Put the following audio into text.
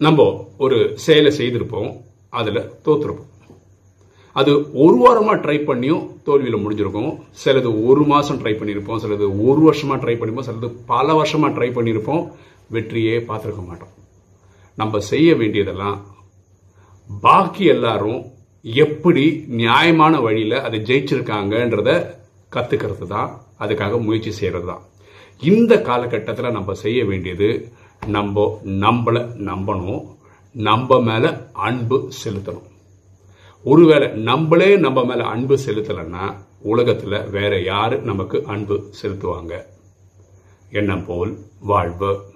நம்ம ஒரு செயலை செய்திருப்போம் அதில் தோத்துருப்போம். அது ஒரு வாரமாக ட்ரை பண்ணியும் தோல்வியில் முடிஞ்சிருக்கும். சிலது ஒரு மாதம் ட்ரை பண்ணியிருப்போம் சிலது ஒரு வருஷமாக ட்ரை பண்ணிப்போம் சிலது பல வருஷமாக ட்ரை பண்ணியிருப்போம். வெற்றியே பார்த்துருக்க மாட்டோம். நம்ம செய்ய வேண்டியதெல்லாம் பாக்கி எல்லாரும் எப்படி நியாயமான வழியில் அதை ஜெயிச்சிருக்காங்கன்றத கற்றுக்கிறது தான் அதுக்காக முயற்சி செய்கிறது தான் இந்த காலகட்டத்தில் நம்ம செய்ய வேண்டியது நம்ம நம்மளை நம்பணும். நம்ம மேல அன்பு செலுத்தணும். ஒருவேளை நம்மளே நம்ம மேல அன்பு செலுத்தலைன்னா உலகத்துல வேற யாரு நமக்கு அன்பு செலுத்துவாங்க? எண்ணம் போல் வாழ்வு.